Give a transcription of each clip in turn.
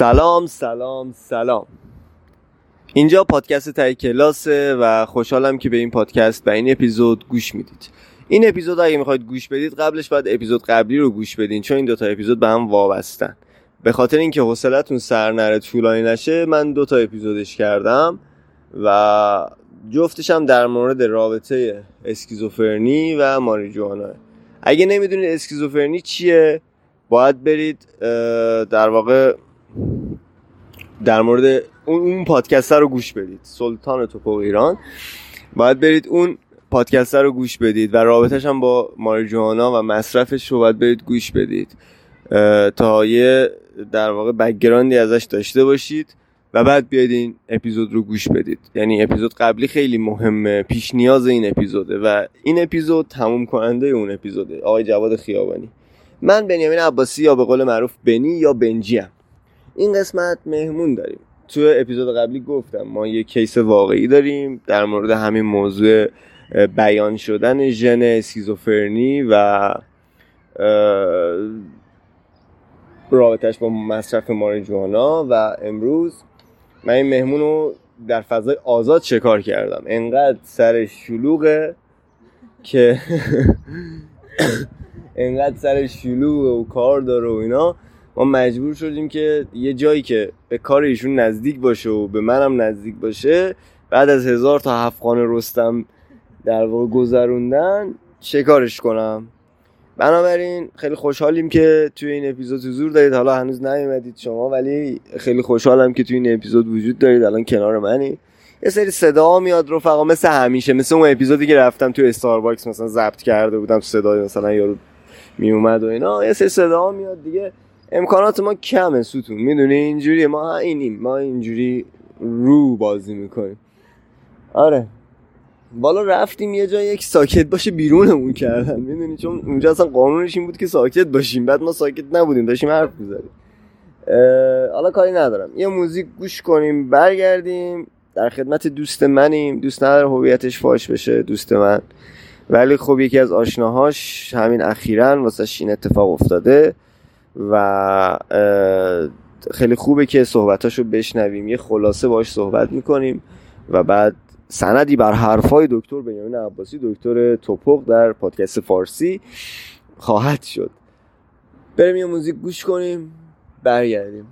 سلام سلام سلام. اینجا پادکست تای کلاسه و خوشحالم که به این پادکست و این اپیزود گوش می‌دید. این اپیزود اگه می‌خواید گوش بدید قبلش باید اپیزود قبلی رو گوش بدین چون این دوتا اپیزود به هم وابستن. به خاطر اینکه حوصلتون سر نره طولانی نشه من دوتا اپیزودش کردم و جفتش هم در مورد رابطه اسکیزوفرنی و ماریجوانا. اگه نمی‌دونید اسکیزوفرنی چیه باید برید در واقع در مورد اون پادکست رو گوش بدید. سلطان توپو ایران. باید برید اون پادکست رو گوش بدید و رابطش هم با ماریجوانا و مصرفش رو باید برید گوش بدید. تا یه در واقع بکگراندی ازش داشته باشید و بعد بیاید این اپیزود رو گوش بدید. یعنی اپیزود قبلی خیلی مهمه پیش نیاز این اپیزوده و این اپیزود تموم کننده اون اپیزوده. آقای جواد خیابانی. من بنیامین عباسی یا به قول معروف بنی یا بنجی هم. این قسمت مهمون داریم. تو اپیزود قبلی گفتم ما یه کیس واقعی داریم در مورد همین موضوع بیان شدن ژن اسکیزوفرنی و رابطش با مصرف ماریجوانا و امروز من این مهمون رو در فضای آزاد شکار کردم. انقدر سر شلوغه که انقدر سر شلوغ و کار داره و اینا. ما مجبور شدیم که یه جایی که به کار ایشون نزدیک باشه و به منم نزدیک باشه بعد از هزار تا هفت رستم در واقع گذروندن شکارش کنم. بنابراین خیلی خوشحالیم که توی این اپیزود حضور دارید. حالا هنوز نیومدید شما ولی خیلی خوشحالم که توی این اپیزود وجود دارید. الان کنار منی. یه سری صدا میاد رفقا مثل همیشه مثل اون اپیزودی که رفتم توی استارباکس مثلا ضبط کرده بودم صدای مثلا یارو میومد و اینا. یه سری صدا میاد دیگه. امکانات ما کمه ستون می‌دونی؟ اینجوری ما اینیم ما اینجوری رو بازی می‌کنیم. آره. بالا رفتیم یه جایی یک ساکت باشه بیرونمون کردن. می‌دونی؟ چون اونجا اصلا قانونش این بود که ساکت باشیم. بعد ما ساکت نبودیم. داشتیم حرف می‌زدیم. حالا کاری ندارم. یه موزیک گوش کنیم برگردیم. در خدمت دوست منیم. دوست نداره هویتش فاش بشه دوست من. ولی خب یکی از آشناهاش همین اخیرا واسه این اتفاق افتاده. و خیلی خوبه که صحبتاشو بشنویم. یه خلاصه باش صحبت می‌کنیم و بعد سندی بر حرفای دکتر بنیامین عباسی دکتر توپق در پادکست فارسی خواهد شد. بریم یه موزیک گوش کنیم برگردیم.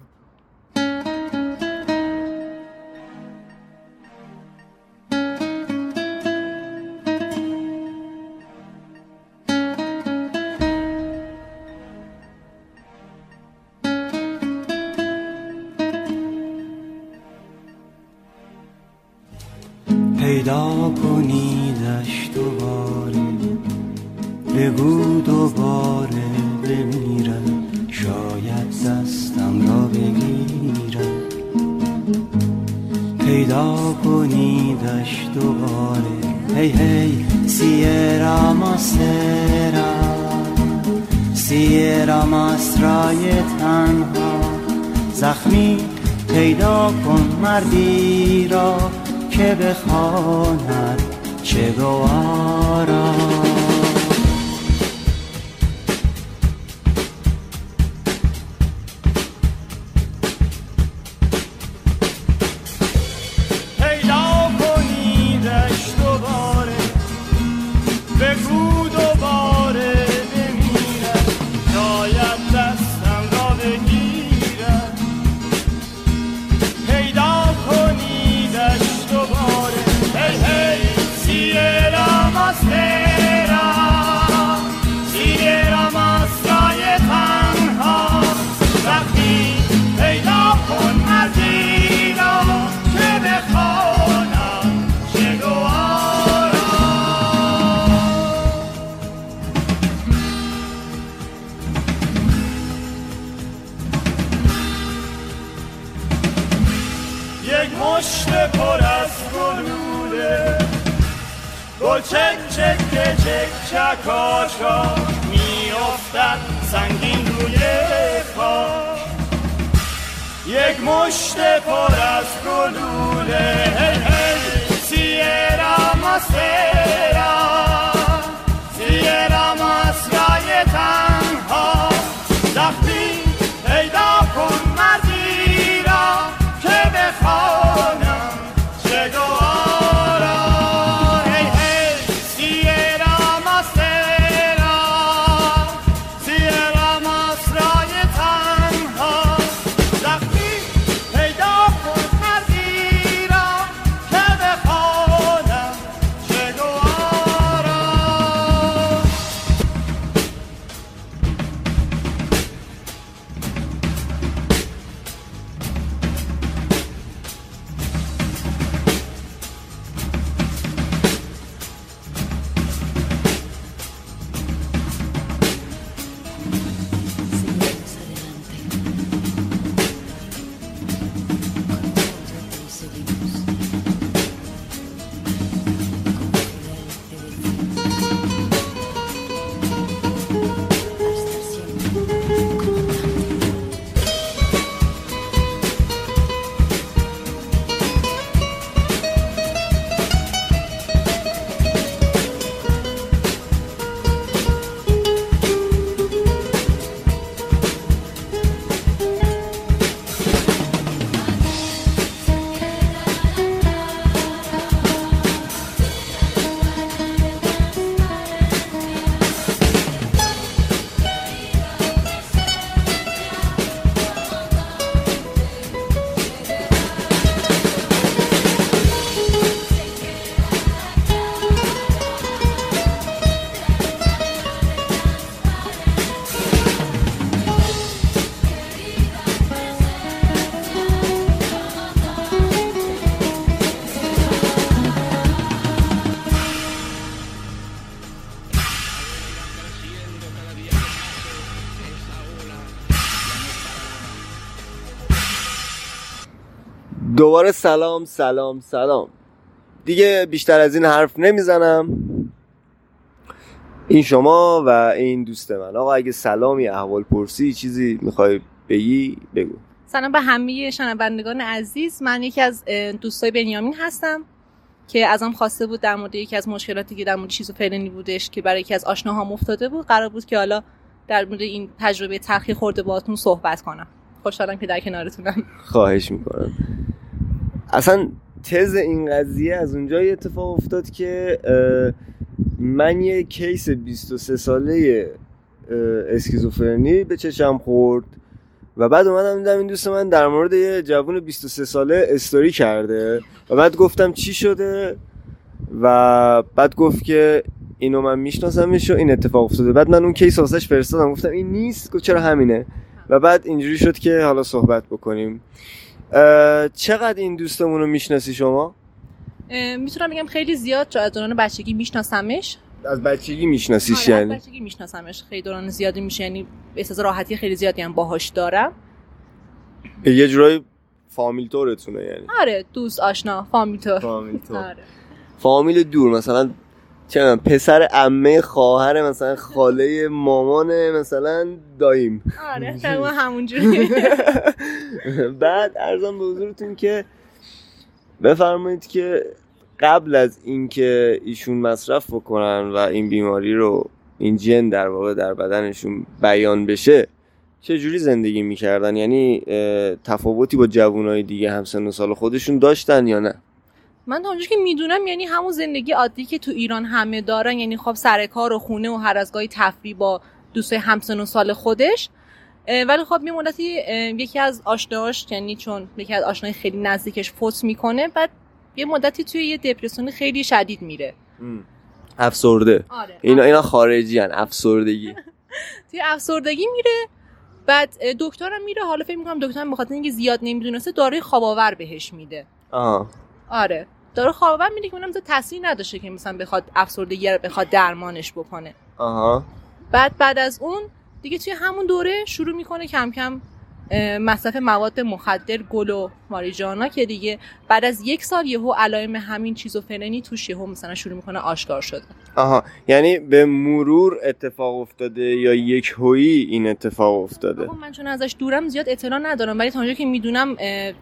یک مشت پر از گلوله. گل چک چک چک چکاشا میافتد سنگین روی خاک یک مشت پر از گلوله. هی هی سیرا مسترا سیرا دوباره سلام سلام سلام. دیگه بیشتر از این حرف نمی‌زنم. این شما و این دوست من. آقا اگه سلامی احوال پرسی چیزی می‌خوای بگی بگو. سلام به همه شنوندگان عزیز. من یکی از دوستای بنیامین هستم که ازم خواسته بود در مورد یکی از مشکلاتی که در مورد شیزوفرنی بودش که برای یکی از آشناهام افتاده بود قرار بود که حالا در مورد این تجربه تلخی خورده باهاتون صحبت کنم. خوشحالم که در کنارتونم. خواهش می‌کنم. اصلا تز این قضیه از اونجای اتفاق افتاد که من یه کیس 23 ساله اسکیزوفرنی به چشم خورد و بعد اومدم دیدم این دوست من در مورد یه جوون 23 ساله استوری کرده و بعد گفتم چی شده و بعد گفت که اینو من میشناسمش و این اتفاق افتاده. بعد من اون کیس واسش فرستادم. گفتم این نیست گفت چرا همینه؟ و بعد اینجوری شد که حالا صحبت بکنیم. چقدر این دوستمون رو می‌شناسی شما؟ می‌تونم بگم خیلی زیاد چون از دوران بچگی میشناسمش. از بچگی میشناسیش آره، یعنی؟ از بچگی میشناسمش. خیلی دوران زیادی میشه یعنی احساس راحتی خیلی زیادی هم باهاش دارم. یه جورایی فامیل طورتونه یعنی. آره دوست آشنا فامیل طور فامیل طور آره. فامیل دور مثلا چه پسر عمه خواهر مثلا خاله مامان مثلا داییم. آره تقریبا همونجوری. بعد ارزم به حضورتون که بفرمایید که قبل از اینکه ایشون مصرف بکنن و این بیماری رو این جن در واقع در بدنشون بیان بشه چه جوری زندگی می‌کردن؟ یعنی تفاوتی با جوانای دیگه همسن و سال خودشون داشتن یا نه؟ من تا که می‌دونم یعنی همون زندگی عادی که تو ایران همه دارن یعنی خب سر کار و خونه و هر از گاهی تفریح با دوستای همسن و سال خودش. ولی خب یه مدتی یکی از آشناهاش یعنی چون یکی از آشنای خیلی نزدیکش فوت می‌کنه بعد یه مدتی توی یه دپرسیون خیلی شدید میره. افسرده. آره. اینا اینا خارجی هن افسردگی. توی افسردگی میره بعد دکترم میره حالا فکر می‌کنم دکترم بخاطر اینکه زیاد نمی‌دونسته داروی خواب آور بهش میده. آها آره. داره خواب آور میده که اونم تاثیر نداشته که مثلا بخواد افسردگی رو بخواد درمانش بکنه. آها. بعد بعد از اون دیگه توی همون دوره شروع می‌کنه کم کم مصرف مواد مخدر گل و ماریجانا که دیگه بعد از یک سال یهو علائم همین چیزوفرنی توش یهو مثلا شروع می‌کنه آشکار شده. آها یعنی به مرور اتفاق افتاده یا یک هویی این اتفاق افتاده؟ خب من چون ازش دورم زیاد اطلاع ندارم ولی تا اونجا که می‌دونم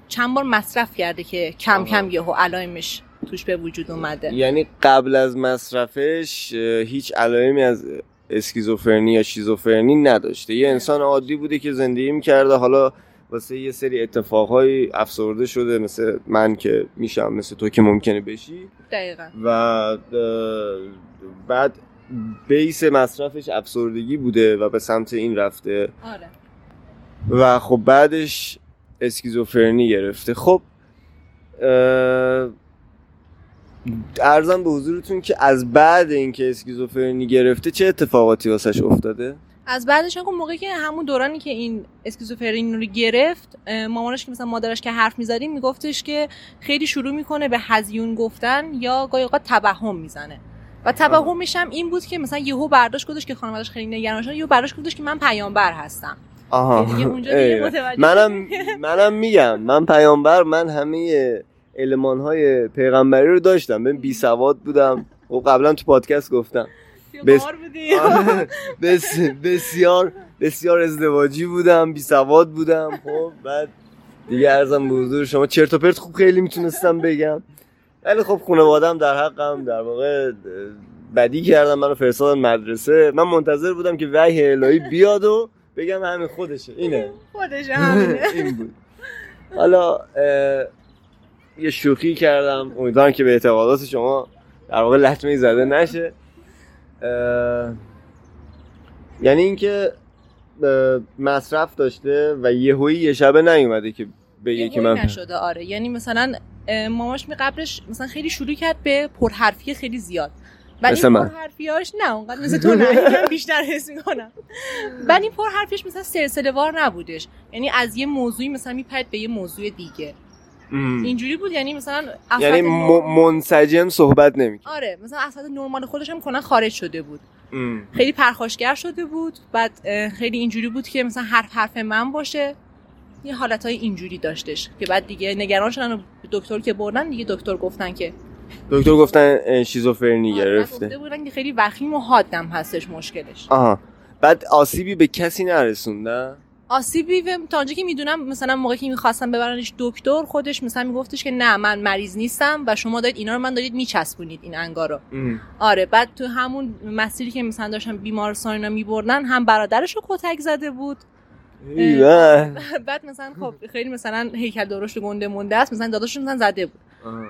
چند بار مصرف کرده که کم آها. کم یهو علائمش توش به وجود اومده. یعنی قبل از مصرفش هیچ علائمی از اسکیزوفرنی یا شیزوفرنی نداشته. یه انسان عادی بوده که زندگی می‌کرده حالا واسه یه سری اتفاقهای افسرده شده مثل من که میشم مثل تو که ممکنه بشی. دقیقا. و بعد بیس مصرفش افسردگی بوده و به سمت این رفته. آره. و خب بعدش اسکیزوفرنی گرفته. خب ارزم به حضورتون که از بعد اینکه اسکیزوفرنی گرفته چه اتفاقاتی واسش افتاده؟ از بعدش هم موقعی که همون دورانی که این اسکیزوفرنی رو گرفت مامانش که مثلا مادرش که حرف می‌زدیم میگفتش که خیلی شروع می‌کنه به هزیون گفتن یا گاهی اوقات توهم می‌زنه. و توهمش هم این بود که مثلا یهو برداشت گفتش که خانواده‌اش خیلی نگران شدن یهو برداشت گفتش که من پیامبر هستم. آها. متوجه منم منم میگم من پیامبر من همه علمان های پیغمبری رو داشتم. من بی سواد بودم. و قبلا تو پادکست گفتم. بس- آره، بس بسیار بسیار ازدواجی بودم. بی سواد بودم. خب بعد دیگه ارزم به حضور شما چرت و پرت خوب خیلی می‌تونستم بگم. ولی خب خانوادم در حقم. در واقع بدی کردم منو فرستادن مدرسه. من منتظر بودم که وحی الهی بیاد و بگم همین خودشه. اینه. خودش همینه. این بود. حالا یه شوخی کردم. امیدوارم که به اعتقادات شما در واقع لطمه زده نشه. اه، یعنی اینکه مصرف داشته و یهویی یه شبه نیومده که بگه که من نشده آره. یعنی مثلا ماماش می قبلش مثلا خیلی شروع کرد به پرحرفی خیلی زیاد. ولی من. پرحرفیاش نه اونقدر مثل تو نه. یکم بیشتر حس می‌کنم. ولی پرحرفیش مثلا سلسله وار نبودش. یعنی از یه موضوعی مثلا میپرد به یه موضوع دیگه. ام. اینجوری بود یعنی مثلا یعنی منسجم صحبت نمی‌کنه آره مثلا افراد نرمال خودش هم کلا خارج شده بود. خیلی پرخاشگر شده بود بعد خیلی اینجوری بود که مثلا حرف حرف من باشه. یه حالت های اینجوری داشتش که بعد دیگه نگران شدن و دکتر که بردن دیگه دکتر گفتن که دکتر گفتن شیزوفرنی آره، گرفته. گفته بودن که خیلی وخیم و حادم هستش مشکلش. آها. بعد آسیبی به کسی نرسوندن آسیبی و- تا اونجا که می‌دونم مثلا موقعی که می‌خواستم ببرنش دکتر خودش مثلا میگفتش که نه من مریض نیستم و شما دارید اینا رو من دارید میچسبونید این انگار رو. آره بعد تو همون مسیری که مثلا داشتن بیمارستان اینا میبردن هم برادرش رو کتک زده بود. بعد مثلا خب خیلی مثلا هیکل درشت گنده مونده است مثلا داداشش مثلا زده بود.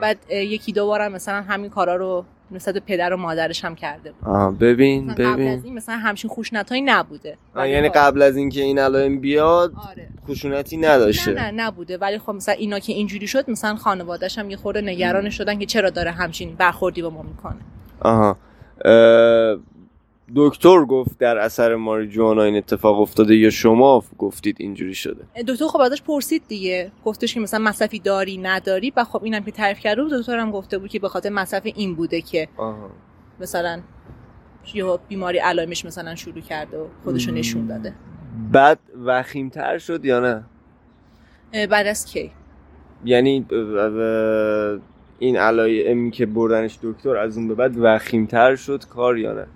بعد یکی دو بارم مثلا همین کارا رو نسبت پدر و مادرش هم کرده بود. آه ببین مثلا قبل ببین. از این مثلا همچین خوشنطایی نبوده. آه، یعنی خب- قبل از اینکه این علائم بیاد آره. خشونتی نه نداشته. نه نبوده. ولی خب مثلا اینا که اینجوری شد مثلا خانواده‌ش هم یه خورده نگران شدن که چرا داره همچین برخوردی با ما می‌کنه. آها. اه، دکتر گفت در اثر ماریجوانا این اتفاق افتاده یا شما گفتید اینجوری شده؟ دکتر خب ازش پرسید دیگه. گفتش که مثلا مصرفی داری نداری. و خب اینم که تعریف کرده بود دکتر هم گفته بود که به خاطر مصرف این بوده که آها. مثلا یه بیماری علائمش مثلا شروع کرده و خودشو نشون داده. بعد وخیمتر شد یا نه؟ بعد از کی؟ یعنی این علائمی که بردنش دکتر از اون به بعد وخیمتر شد کار یا نه؟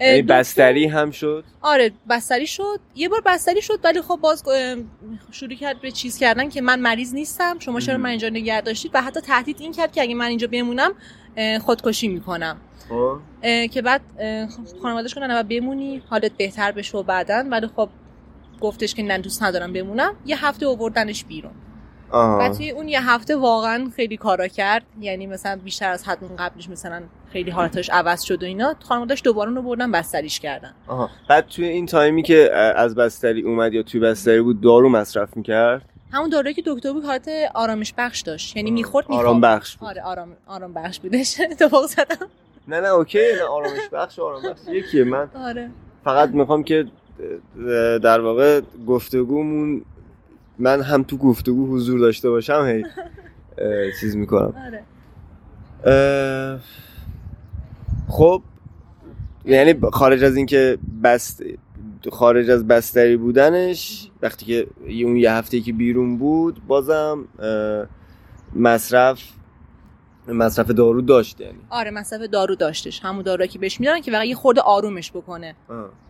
یعنی بستری هم شد؟ آره بستری شد. یه بار بستری شد ولی خب باز شروع کرد به چیز کردن که من مریض نیستم شما چرا. من اینجا نگه داشتید؟ و حتی تهدید این کرد که اگه من اینجا بمونم خودکشی می‌کنم. آه. اه، که بعد اه، خانوادهش کنن و بمونی حالت بهتر بشه و بعدن ولی خب گفتش که نه دوست ندارم بمونم. یه هفته آوردنش بیرون. و آها توی اون یه هفته واقعا خیلی کارا کرد. یعنی مثلا بیشتر از حد اون قبلش مثلا خیلی حالتش عوض شد و اینا. خانوادهش دوباره اونو بردن بستریش کردن. آها. بعد توی این تایمی که از بستری اومد یا توی بستری بود دارو مصرف می‌کرد؟ همون دارویی که دکتر بود حالت آرامش بخش داشت. یعنی می‌خورد میخواب آرام بخش بود. آره آرام آرام بخش بودش اتفاق زدم؟ نه نه اوکی. نه آرامش بخش و آرام بخش یکیه. من آره. فقط می‌خوام که در واقع گفتگومون من هم تو گفتگو حضور داشته باشم هی چیز می‌کنم. آره. خب یعنی خارج از اینکه بست خارج از بستری بودنش وقتی که اون یه هفته که بیرون بود بازم مصرف مصرف دارو داشت یعنی. آره مصرف دارو داشتش. همون دارویی که بهش میدن که یه خورده آرومش بکنه.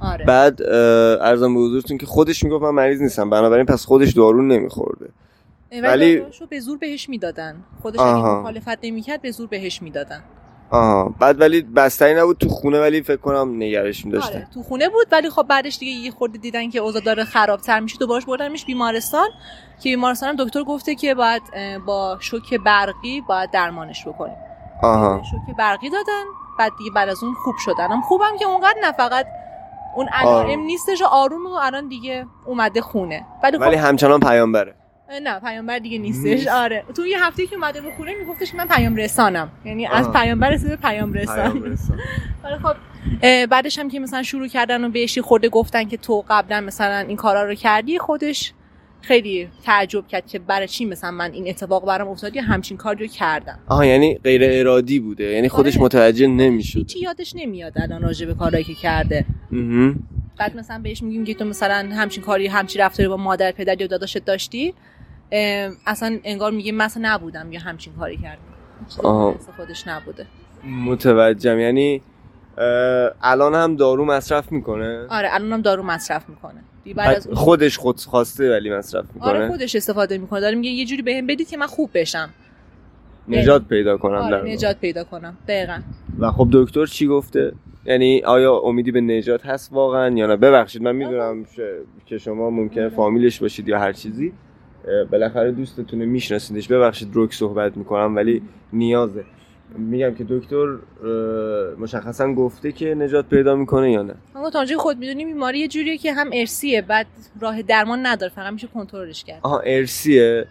آره. بعد ارزم به حضورتون که خودش می‌گفت من مریض نیستم. بنابراین پس خودش دارو نمیخورده. ولی داروهاشو به زور بهش می‌دادن. خودش. اگه مخالفت نمی‌کرد به زور بهش می‌دادن. آها بعد ولی بستری نبود تو خونه ولی فکر کنم نگرش میداشتن آره تو خونه بود ولی خب بعدش دیگه یه خورده دیدن که اوضاع داره خرابتر میشه دوبارش بردنش بیمارستان که بیمارستان هم دکتر گفته که باید با شوک برقی باید درمانش بکنیم. آها. شوک برقی دادن بعد دیگه بعد از اون خوب شدن. هم خوبم که اونقدر نه فقط اون علائم آروم. نیستش آروم و الان دیگه اومده خونه. ولی خب ولی همچنان پیامبره. نه پیامبر دیگه نیستش. نیست. آره. تو یه هفته که اومده به خونه میگفتش من پیام رسانم. یعنی از آها. پیامبر رسیده پیام رسان. ولی خب بعدش هم که مثلا شروع کردن و بهش خورده گفتن که تو قبلا مثلا این کارا رو کردی خودش خیلی تعجب کرد که برای چی مثلا من این اتفاق برام افتاد یا همچین کاری رو کردم. آها یعنی غیر ارادی بوده. یعنی خودش آره. متوجه نمی‌شد. هیچی یادش نمیاد الان راجع به کارهایی که کرده. بعد مثلا بهش میگیم که تو مثلا همچین کاری همچین رفتاری با مادر پدر یا داداشت داشتی؟ اصلا انگار میگه مثلا نبودم یا همچین کاری کردم. خودش نبوده. متوجهم. یعنی الان هم دارو مصرف می‌کنه؟ آره الانم دارو مصرف می‌کنه. بعد از خودش خود خواسته ولی مصرف می‌کنه. آره خودش استفاده می‌کنه. داره میگه یه جوری بهم بدید که من خوب بشم. نجات پیدا کنم آره. نجات پیدا کنم. دقیقا. و خب دکتر چی گفته؟ یعنی آیا امیدی به نجات هست واقعا یا نه؟ ببخشید من می‌دونم ش... که شما ممکنه فامیلش باشید یا هر چیزی. بالاخره دوستتون میشناسیدش. ببخشید روک صحبت می‌کنم ولی نیازه. میگم که دکتر مشخصا گفته که نجات پیدا می‌کنه یا نه. اما تا خود می‌دونی بیماری یه جوریه که هم ارسیه بعد راه درمان نداره فقط میشه کنترلش کرد. آها ارسیه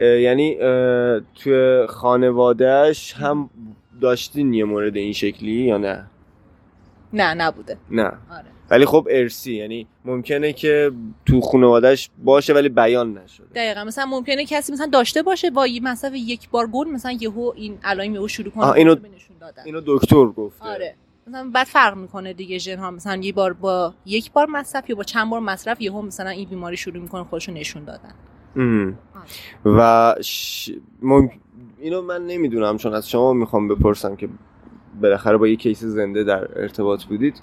اه، یعنی اه، توی خانوادهش هم داشتین یه مورد این شکلی یا نه؟ نه نبوده. نه. آره. ولی خب ارسی یعنی ممکنه که تو خانوادهش باشه ولی بیان نشده. دقیقا مثلا ممکنه کسی مثلا داشته باشه با یه مصرف یک بار گل مثلا یهو این علائم یهو شروع کنه اینو- دادن. اینو دکتر گفته. آره. مثلا بعد فرق می‌کنه دیگه ژن ها مثلا یه بار با یک بار مصرف یا با چند بار مصرف یهو مثلا این بیماری شروع می‌کنه خودشو نشون دادن. ام. و ش... مم- اینو من نمی‌دونم چون از شما می‌خوام بپرسم که بالاخره با یه کیس زنده در ارتباط بودید.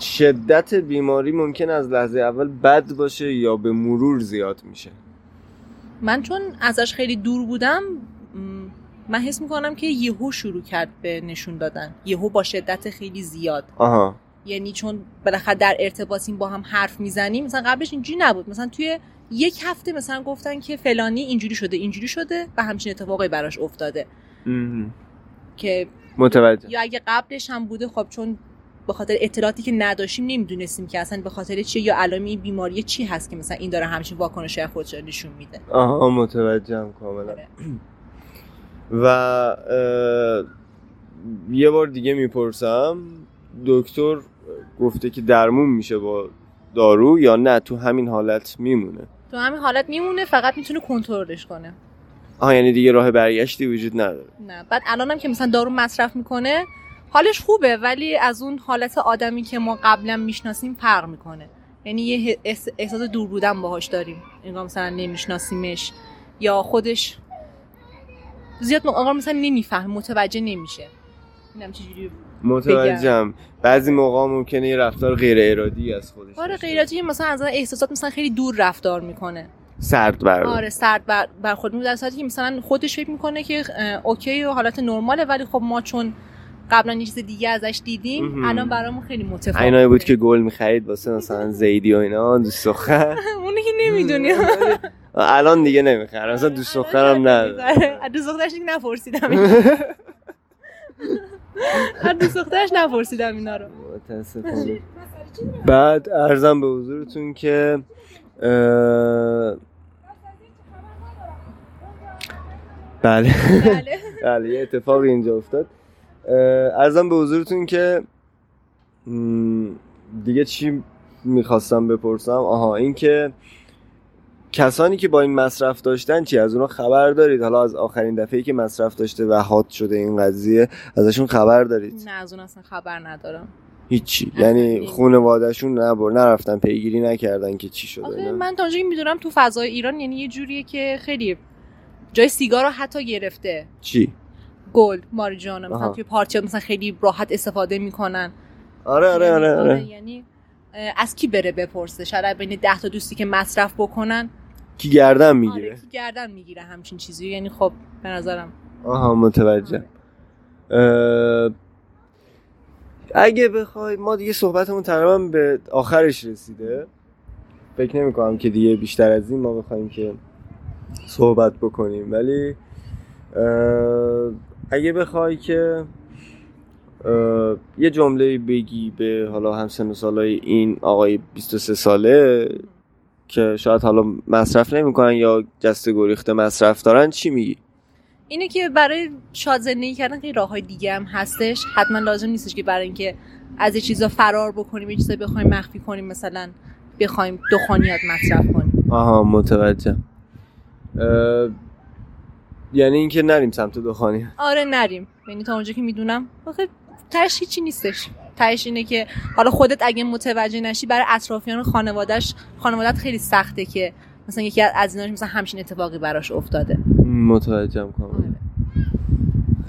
شدت بیماری ممکن از لحظه اول بد باشه یا به مرور زیاد میشه؟ من چون ازش خیلی دور بودم من حس می‌کنم که یهو شروع کرد به نشون دادن. یهو با شدت خیلی زیاد. آها. یعنی چون بالاخره در ارتباطیم با هم حرف می‌زنیم مثلا قبلش اینجوری نبود. مثلا توی یک هفته مثلا گفتن که فلانی اینجوری شده اینجوری شده و همچین اتفاقی براش افتاده. که متوجه. یا اگه قبلش هم بوده خب چون به خاطر اطلاعاتی که نداشتیم نمی‌دونستیم که اصلا به خاطر چیه یا علائم این بیماری چی هست که مثلا این داره همچین واکنش خودش رو نشون میده. آها متوجهم کاملا. آره. و اه، یه بار دیگه می‌پرسم دکتر گفته که درمون میشه با دارو یا نه؟ تو همین حالت میمونه. تو همین حالت میمونه فقط می‌تونه کنترلش کنه. آها یعنی دیگه راه برگشتی وجود نداره. نه بعد الانم که مثلا دارو مصرف می‌کنه حالش خوبه ولی از اون حالت آدمی که ما قبلا می‌شناسیم فرق می‌کنه. یعنی یه احس- احساس دور بودن باهاش داریم. انگار مثلا نمیشناسیمش یا خودش زیاد انگار مثلا نمیفهم متوجه نمیشه. اینم چجوری متوجهم. بعضی موقع ممکنه یه رفتار غیر ارادی از خودش آره داشته غیراتی مثلا از احساسات مثلا خیلی دور رفتار می‌کنه. سرد بر آره سرد بر برخورد می‌کنه. در صورتی که مثلا خودش فکر می‌کنه که اوکی و حالت نرماله ولی خب ما چون قبلا یه چیز دیگه ازش دیدیم. الان برامون خیلی متفاوته. اینایی بود که گل می‌خرید واسه مثلا زیدی و اینا دوست دختر. اونی که نمی‌دونی. الان دیگه نمی‌خرم مثلا دوست دخترم نه دوست دخترش دیگه نپرسیدم از دوست دخترش نپرسیدم اینا رو. متاسفانه. بعد ارزم به حضورتون که اه، بله. بله. بله یه اتفاقی اینجا افتاد. ارزم به حضورتون که دیگه چی می‌خواستم بپرسم؟ آها این که کسانی که با این مصرف داشتن چی؟ از اونا خبر دارید؟ حالا از آخرین دفعه که مصرف داشته و حاد شده این قضیه ازشون خبر دارید؟ نه از اون اصلا خبر ندارم. هیچی. یعنی. خانواده‌شون نبر نرفتن پیگیری نکردن که چی شده؟ من تا اونجا که می‌دونم تو فضای ایران یعنی یه جوریه که خیلی جای سیگار رو حتی گرفته. چی؟ گل ماریجوانا مثلا. توی پارتی مثلا خیلی راحت استفاده می‌کنن. آره آره یعنی- آره, آره. یعنی از کی بره بپرسه؟ شاید بین ده تا دوستی که مصرف بکنن. کی گردن آره می‌گیره؟ کی گردن می‌گیره همچین چیزی. یعنی خب به نظرم. آها متوجه. اه، اگه بخوای ما دیگه صحبتمون تقریبا به آخرش رسیده. فکر نمی کنم که دیگه بیشتر از این ما بخوایم که صحبت بکنیم. ولی اگه بخوای که یه جمله بگی به حالا همسن و سالای این آقای 23 ساله که شاید حالا مصرف نمی‌کنن یا جسته گریخته مصرف دارن چی میگی؟ اینه که برای شاد زندگی کردن خیلی راه های دیگه هم هستش. حتما لازم نیستش که برای اینکه از یه چیزا فرار بکنیم یه چیزا بخوایم مخفی کنیم مثلا بخوایم دخانیات مصرف کنیم. آها متوجه یعنی اینکه نریم سمت دخانی. آره نریم. یعنی تا اونجا که می‌دونم. آخه تهش هیچی نیستش. تهش اینه که حالا خودت اگه متوجه نشی برای اطرافیان و خانوادهش خانوادت خیلی سخته که مثلا یکی از ایناش مثلا همچین اتفاقی براش افتاده. متوجهم کاملا. آره.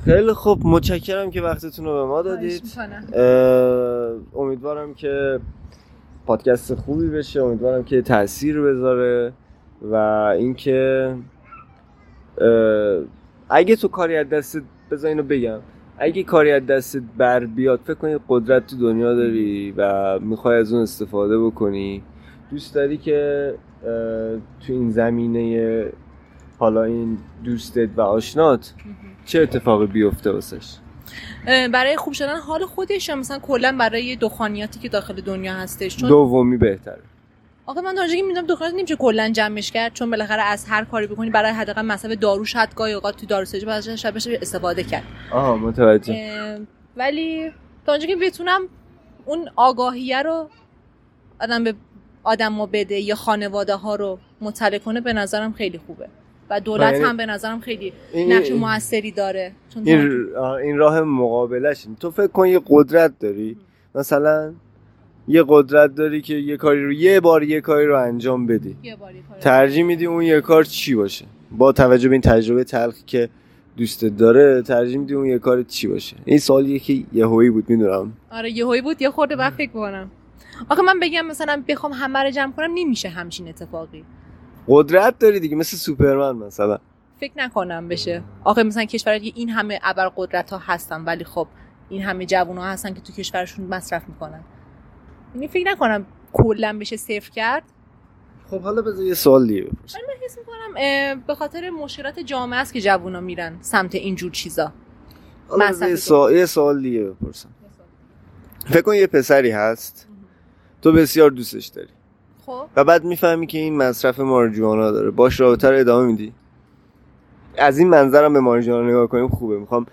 خیلی خوب. متشکرم که وقتتون رو به ما دادید. امیدوارم که پادکست خوبی بشه. امیدوارم که تاثیر بذاره. و اینکه اگه تو کاری از دست بذار اینو بگم. اگه کاری از دستت بر بیاد فکر کنی قدرت تو دنیا داری و می‌خوای از اون استفاده بکنی. دوست داری که تو این زمینه حالا این دوستت و آشنات چه اتفاقی بیفته واسش؟ برای خوب شدن حال خودش یا مثلا کلا برای دخانیاتی که داخل دنیا هستش؟ چون دومی بهتره. آخه من تا اونجایی که می‌دونم دخانیات نمیشه کلا جمعش کرد چون بالاخره از هر کاری بکنی برای حداقل مصرف دارو شاید گاهی اوقات تو داروسازی شاید بشه استفاده کرد. آها متوجه. اه، ولی تا که بتونم اون آگاهیه رو آدم به آدم ما بده یا خانواده ها رو مطلع کنه به نظرم خیلی خوبه. و دولت یعنی- هم به نظرم خیلی نقش موثری داره. چون این این راه مقابلش تو فکر کن یه قدرت داری. مثلا یه قدرت داری که یه کاری رو یه بار یه کاری رو انجام بدی. یه کار ترجیح میدی اون یه کار چی باشه؟ با توجه به این تجربه تلخی که دوستت داره ترجیح میدی اون یه کار چی باشه؟ این سوالیه که یهویی بود می‌دونم. آره یهویی بود یه خورده بعد فکر کنم آخه من بگم مثلا بخوام همه رو جمع کنم نمیشه همچین اتفاقی. قدرت داری دیگه مثل سوپرمن مثلا. فکر نکنم بشه. آخه مثلا کشور دیگه این همه ابر قدرت ها هستن ولی خب این همه جوان ها هستن که تو کشورشون مصرف می‌کنن. یعنی فکر نکنم کلا بشه صفر کرد. خب حالا بذار یه سوال دیگه بپرسم من حس می‌کنم به خاطر مشکلات جامعه است که جوونا میرن سمت اینجور چیزا. حالا بذار یه یه سوال دیگه بپرسم. فکر کن یه پسری هست. تو بسیار دوستش داری. خب. و بعد می‌فهمی که این مصرف مارجوانا داره. باش رابطه رو ادامه میدی. از این منظرم به مارجوانا نگاه کنیم خوبه. می‌خوام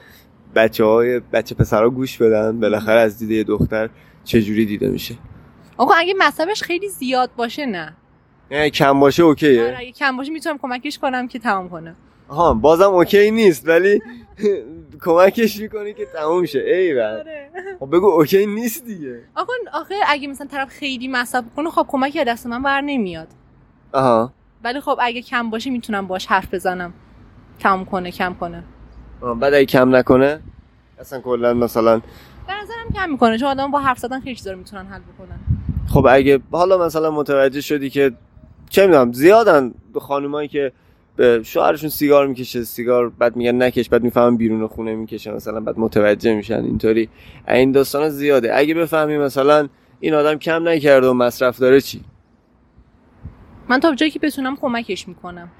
بچه های بچه پسرها گوش بدن. بالاخره از دیده یه دختر چجوری دیده میشه. آقا اگه مصرفش خیلی زیاد باشه نه. یعنی کم باشه okay ه. آره اگه کم باشه می‌تونم کمکش کنم که تمام کنه ها بازم okay نیست ولی کمکش می‌کنی که تموم شه. ای بابا. خب بگو okay نیست دیگه. آقا آخه اگه مثلا طرف خیلی مصرف کنه خب کمکی از دست من بر نمیاد. آها. ولی خب اگه کم باشه می‌تونم باش حرف بزنم. کم کنه کم کنه. بعد اگه کم نکنه اصلا کلا مثلا به نظرم کم می‌کنه چون آدم با حرف زدن خیلی چیزا رو می‌تونن حل بکنن. خب اگه حالا مثلا متوجه شدی که چه می‌دونم زیادن خانمایی که به شوهرشون سیگار می‌کشه سیگار بعد میگن نکش بعد می‌فهمن بیرون خونه می‌کشه مثلا بعد متوجه میشن اینطوری. این داستان زیاده. اگه بفهمی مثلا این آدم کم نکرده و مصرف داره چی؟ من تا جایی که بتونم کمکش می‌کنم.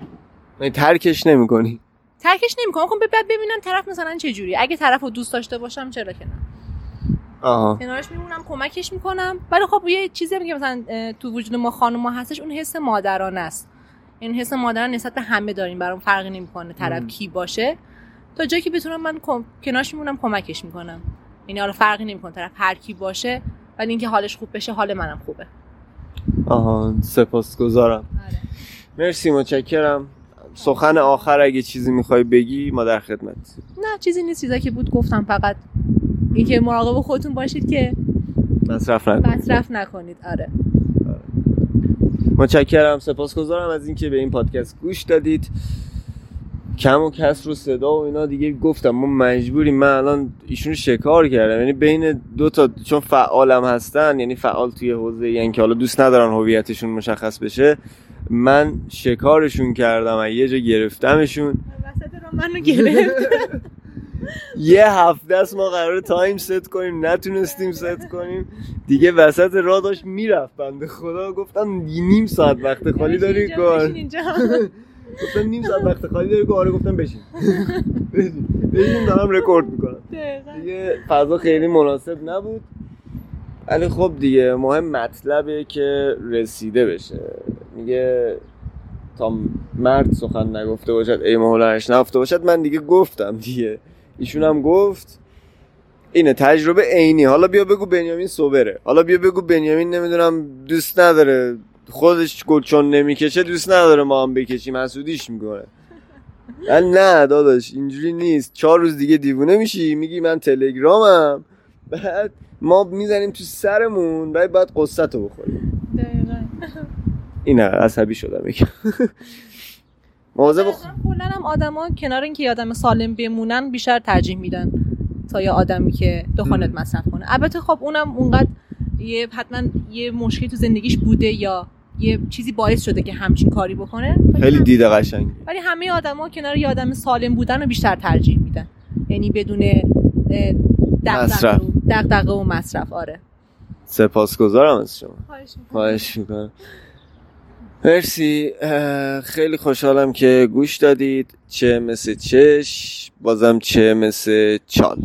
یعنی ترکش نمی‌کنی؟ ترکش نمی‌کنم. خب بعد ببینم طرف مثلا چه جوری اگه طرف رو دوست داشته باشم چرا که نه. آها. کنارش میمونم کمکش می‌کنم. ولی خب یه چیزی که مثلا تو وجود ما خانم هستش اون حس مادرانه است. این حس مادرانه نسبت به همه داریم برام فرقی نمی‌کنه طرف. کی باشه. تا جایی که بتونم من کم... کنارش میمونم کمکش می‌کنم. یعنی حالا فرقی نمی‌کنه طرف هر کی باشه ولی اینکه حالش خوب بشه حال منم خوبه. آها سپاسگزارم. مرسی متشکرم. سخن آخر اگه چیزی می‌خوای بگی ما در خدمت. نه چیزی نیست. چیزایی که بود گفتم فقط. اینکه مراقب خودتون باشید که مصرف نکن مصرف نکنید. آره. متشکرم. سپاسگزارم از اینکه به این پادکست گوش دادید. کم و کسر و صدا و اینا دیگه گفتم. ما مجبوریم. من الان ایشون رو شکار کردم. یعنی بین دو تا چون فعالم هستن یعنی فعال توی حوزه یعنی که حالا دوست ندارن هویتشون مشخص بشه من شکارشون کردم. و یه جا گرفتمشون. وسط رو منو گرفت. یه هفته است ما قرار time set کنیم نتونستیم ست کنیم. دیگه وسط راه داشت می‌رفت بنده خدا. گفتم نیم ساعت وقت خالی داری کار. گفتم نیم ساعت وقت خالی داری که آره گفتم بشین. بشین. بشین دارم رکورد می‌کنم. دیگه فضا خیلی مناسب نبود. ولی خب دیگه مهم مطلبه که رسیده بشه. میگه تا مرد سخن نگفته باشد ای مولاش نفته باشد. من دیگه گفتم دیگه. ایشون هم گفت اینه تجربه عینی. حالا بیا بگو بنیامین صبره. حالا بیا بگو بنیامین نمی‌دونم دوست نداره. خودش گل چون نمی‌کشه دوست نداره ما هم بکشیم. حسودیش می‌کنه. ولی نه داداش اینجوری نیست. چهار روز دیگه دیوونه میشی. میگی من تلگرامم. بعد ما می‌زنیم تو سرمون بعد بعد قصت رو بخوریم. دقیقاً. اینه عصبی شدم یکم. مواظب به خ- نظرم کلا هم آدما کنار اینکه یه آدم سالم بمونن بیشتر ترجیح میدن تا یه آدمی که دخانت. مصرف کنه. البته خب اونم اونقدر یه حتما یه مشکلی تو زندگیش بوده یا یه چیزی باعث شده که همچین کاری بکنه. خیلی هم- دیده قشنگ. ولی همه آدما کنار یه آدم سالم بودن رو بیشتر ترجیح میدن. یعنی بدون مصرف. دغدغه و مصرف. آره. سپاسگزارم از شما. خواهش می‌کنم. مرسی. خیلی خوشحالم که گوش دادید. چه مثل چش بازم چه مثل چال.